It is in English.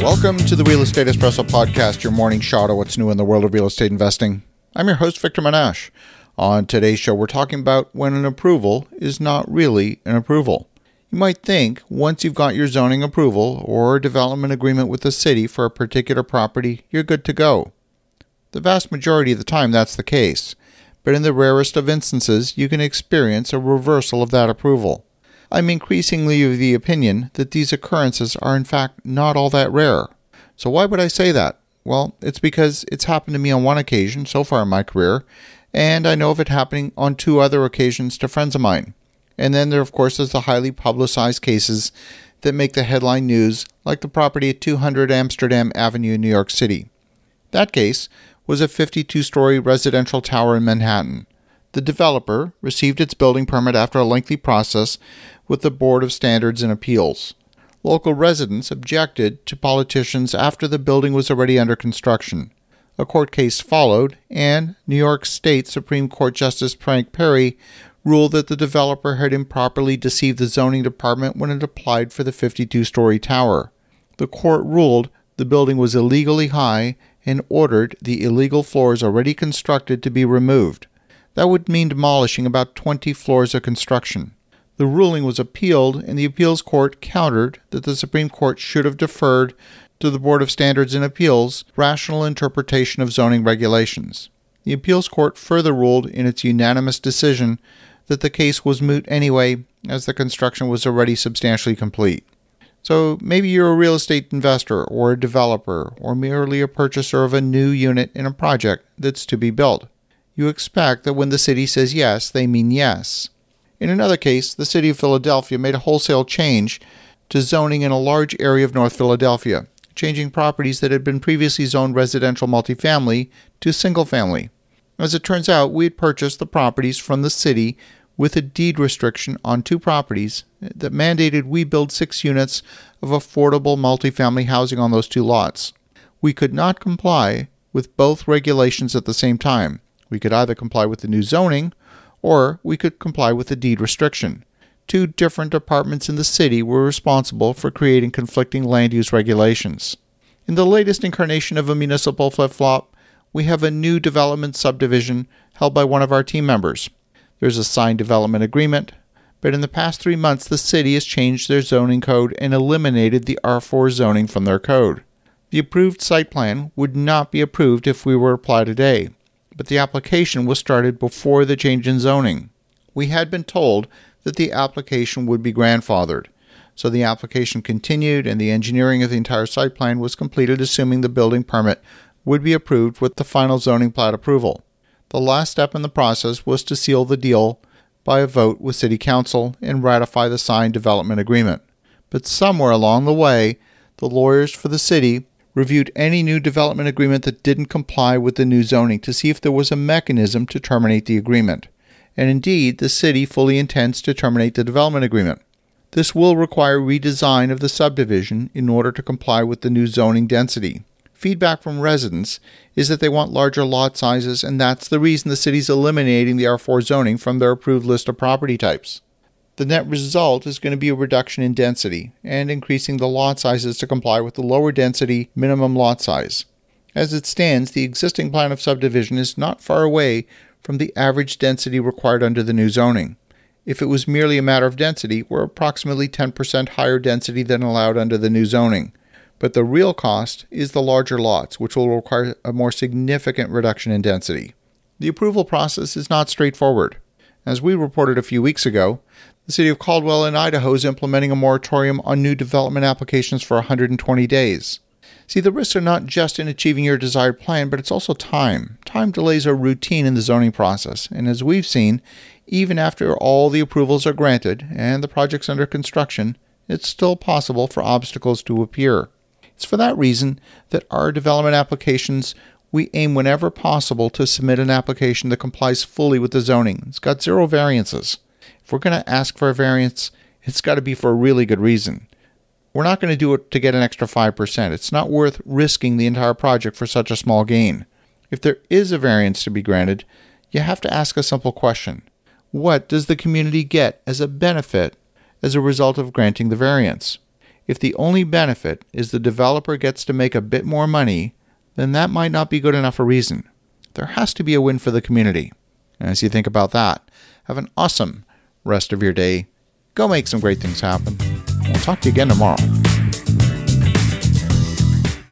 Welcome to the Real Estate Espresso Podcast, your morning shot of what's new in the world of real estate investing. I'm your host, Victor Menasce. On today's show, we're talking about when an approval is not really an approval. You might think once you've got your zoning approval or development agreement with the city for a particular property, you're good to go. The vast majority of the time, that's the case. But in the rarest of instances, you can experience a reversal of that approval. I'm increasingly of the opinion that these occurrences are in fact not all that rare. So why would I say that? Well, it's because it's happened to me on one occasion so far in my career, and I know of it happening on two other occasions to friends of mine. And then there, of course, is the highly publicized cases that make the headline news, like the property at 200 Amsterdam Avenue in New York City. That case was a 52 story residential tower in Manhattan. The developer received its building permit after a lengthy process with the Board of Standards and Appeals. Local residents objected to politicians after the building was already under construction. A court case followed, and New York State Supreme Court Justice Franc Perry ruled that the developer had improperly deceived the zoning department when it applied for the 52 story tower. The court ruled the building was illegally high and ordered the illegal floors already constructed to be removed. That would mean demolishing about 20 floors of construction. The ruling was appealed, and the appeals court countered that the Supreme Court should have deferred to the Board of Standards and Appeals' rational interpretation of zoning regulations. The appeals court further ruled in its unanimous decision that the case was moot anyway, as the construction was already substantially complete. So maybe you're a real estate investor or a developer or merely a purchaser of a new unit in a project that's to be built. You expect that when the city says yes, they mean yes. In another case, the city of Philadelphia made a wholesale change to zoning in a large area of North Philadelphia, changing properties that had been previously zoned residential multifamily to single family. As it turns out, we had purchased the properties from the city with a deed restriction on two properties that mandated we build six units of affordable multifamily housing on those two lots. We could not comply with both regulations at the same time. We could either comply with the new zoning or we could comply with the deed restriction. Two different departments in the city were responsible for creating conflicting land use regulations. In the latest incarnation of a municipal flip flop, we have a new development subdivision held by one of our team members. There's a signed development agreement, but in the past three months, the city has changed their zoning code and eliminated the R4 zoning from their code. The approved site plan would not be approved if we were to apply today but the application was started before the change in zoning. We had been told that the application would be grandfathered, so the application continued and the engineering of the entire site plan was completed, assuming the building permit would be approved with the final zoning plat approval. The last step in the process was to seal the deal by a vote with City Council and ratify the signed development agreement. But somewhere along the way, the lawyers for the city reviewed any new development agreement that didn't comply with the new zoning to see if there was a mechanism to terminate the agreement. And indeed, the city fully intends to terminate the development agreement. This will require redesign of the subdivision in order to comply with the new zoning density. Feedback from residents is that they want larger lot sizes, and that's the reason the city's eliminating the R4 zoning from their approved list of property types. The net result is going to be a reduction in density and increasing the lot sizes to comply with the lower density minimum lot size. As it stands, the existing plan of subdivision is not far away from the average density required under the new zoning. If it was merely a matter of density, we're approximately 10% higher density than allowed under the new zoning. But the real cost is the larger lots, which will require a more significant reduction in density. The approval process is not straightforward. As we reported a few weeks ago, the city of Caldwell in Idaho is implementing a moratorium on new development applications for 120 days. See, the risks are not just in achieving your desired plan, but it's also time. Time delays are routine in the zoning process, and as we've seen, even after all the approvals are granted and the project's under construction, it's still possible for obstacles to appear. It's for that reason that our development applications we aim whenever possible to submit an application that complies fully with the zoning. It's got zero variances. If we're going to ask for a variance, it's got to be for a really good reason. We're not going to do it to get an extra 5%. It's not worth risking the entire project for such a small gain. If there is a variance to be granted, you have to ask a simple question What does the community get as a benefit as a result of granting the variance? If the only benefit is the developer gets to make a bit more money, then that might not be good enough a reason. There has to be a win for the community. And as you think about that, have an awesome rest of your day. Go make some great things happen. We'll talk to you again tomorrow.